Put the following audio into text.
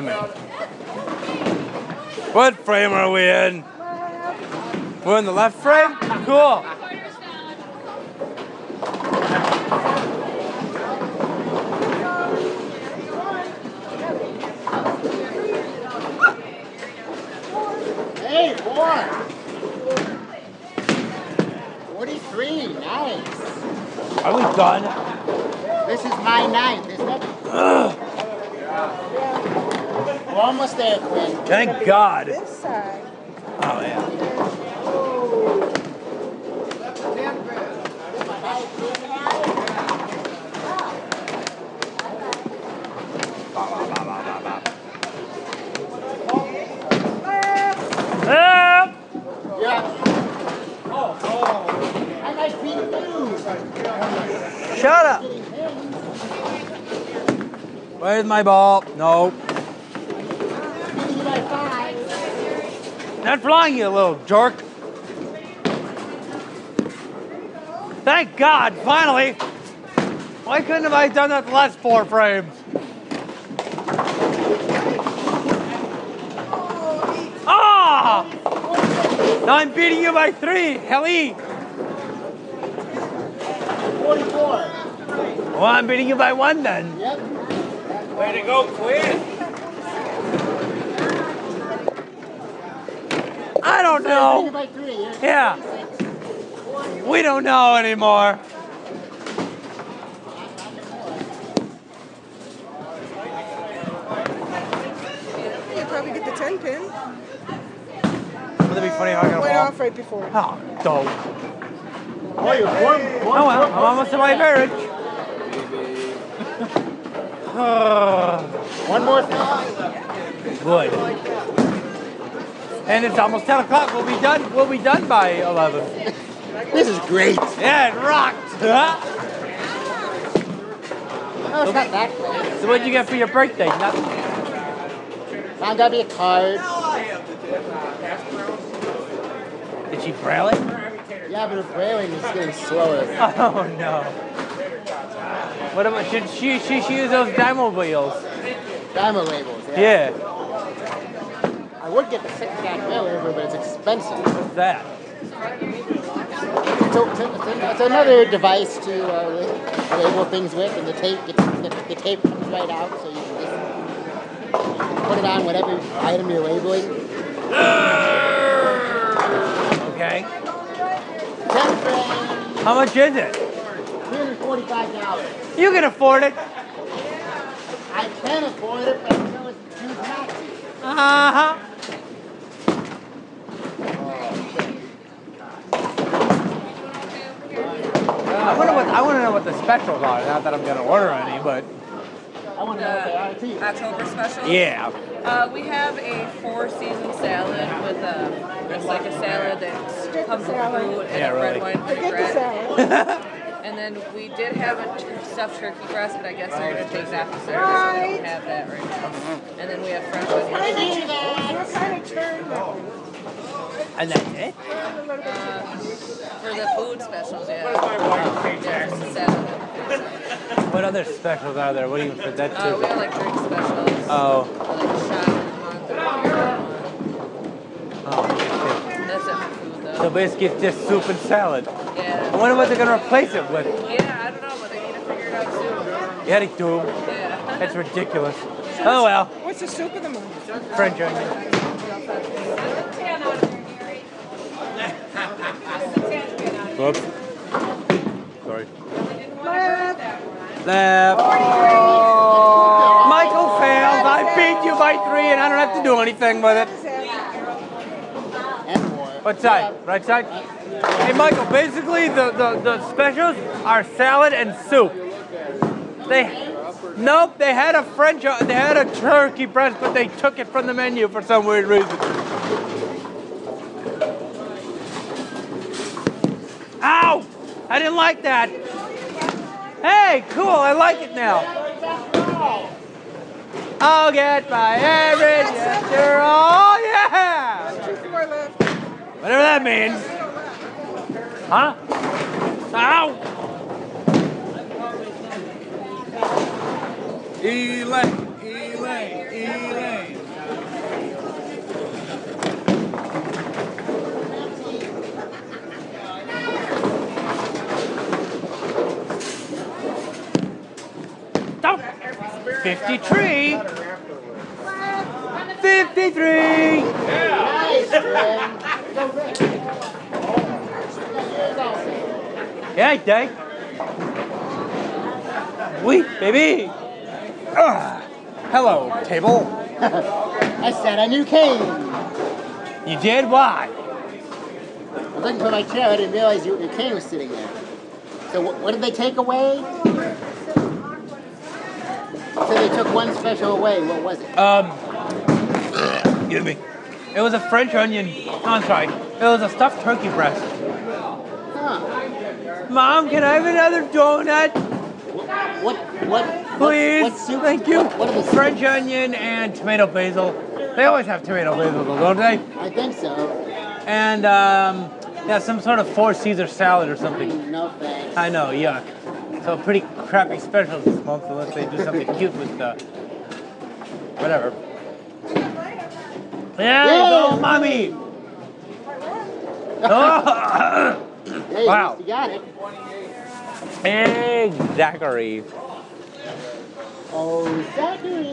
me. What frame are we in? We're in the left frame? Cool. Hey, four. 43, nice. Are we done? This is my ninth, isn't it? We're almost there, Quinn. Thank God. This side. Oh, yeah. Ah! Yeah. Oh, oh. I like beating you. Shut up. Where's my ball? Nope. Beating you by five. Not flying, you little jerk. Thank God, finally. Why couldn't have I done that the last four frames? Ah! Now I'm beating you by three, Helly. 44. Well, I'm beating you by one then. Yep. Way to go, Quinn. I don't know. by three. You're Yeah. We don't know anymore. You probably get the 10 pin. Wouldn't it be funny if I got a Went off right before. Oh, dope. Oh, you're one, one Oh well, foot I'm almost to my marriage. One more thing. Good. And it's almost 10 o'clock. We'll be done. We'll be done by 11. This is great. Yeah, it rocked. Huh? No, it's not that great. So what'd you get for your birthday? Nothing. Found got me a card. Did she braille it? Yeah, but her brailing is getting slower. Oh no. What about should she she, she use those demo wheels? Dymo labels. Yeah. Yeah. Would get the six cat mail over, but it's expensive. What's that? It's, it's, it's another device to uh, label things with, and the tape gets, the, the tape comes right out, so you can just put it on whatever item you're labeling. Okay. Ten How much is it? three hundred forty-five dollars. You can afford it. I can afford it, but until it's choose not to. Uh huh. I wonder what I want to know what the specials are. Not that I'm gonna order any, but I want to know what they are too. October special. yeah. Uh, we have a four season salad with a it's like a salad that comes with food and Yeah, a really. red wine Forget the vinaigrette. salad. And then we did have a stuffed turkey breast, but I guess they're gonna take that for Saturday, so we don't have that right now. And then we have French onion chicken. What kind of turn though? And that's it. Turn a little bit. Uh, for the food specials, yeah. Yeah, just a. What other specials are there? What do you for that? Uh, we have like drink specials, oh. like a shot of oh. That's it for food So basically, it's just soup and salad. Yeah. I wonder what they're gonna replace it with. Yeah, I don't know, but they need to figure it out soon. Yeah, they do. Yeah. That's ridiculous. Oh well. What's the soup of the month? French onion. Whoops. Sorry. Left. Left. Michael failed. I beat you by three, and I don't have to do anything with it. What side? Right side? Hey, Michael. Basically, the, the, the specials are salad and soup. They. Nope, they had a French, uh, they had a turkey breast, but they took it from the menu for some weird reason. Ow! I didn't like that. Hey, cool, I like it now. I'll get my average after all, yeah! Two, four left. Whatever that means. Huh? Ow! Elaine, Elaine, Elaine. Stop. 53. 53. Nice, friend. Go, Rick. Yeah, Dave. Oui, baby. Ah, hello, table. I said I knew Kane. You did? Why? I was looking for my chair. I didn't realize you, your cane was sitting there. So what, what did they take away? So they took one special away. What was it? Um, excuse me. It was a French onion. No, I'm sorry. It was a stuffed turkey breast. Huh. Mom, can I have another donut, What? What? please? What, what soup? Thank you. What, what French onion and tomato basil. They always have tomato basil, though, don't they? I think so. And um, yeah, some sort of four Caesar salad or something. No thanks. I know, yuck. So pretty crappy specials this month unless they do something cute with the whatever. Yeah, Yeah. go, mommy. oh, Hey, Wow. you got it. exactly. Oh, Zachary.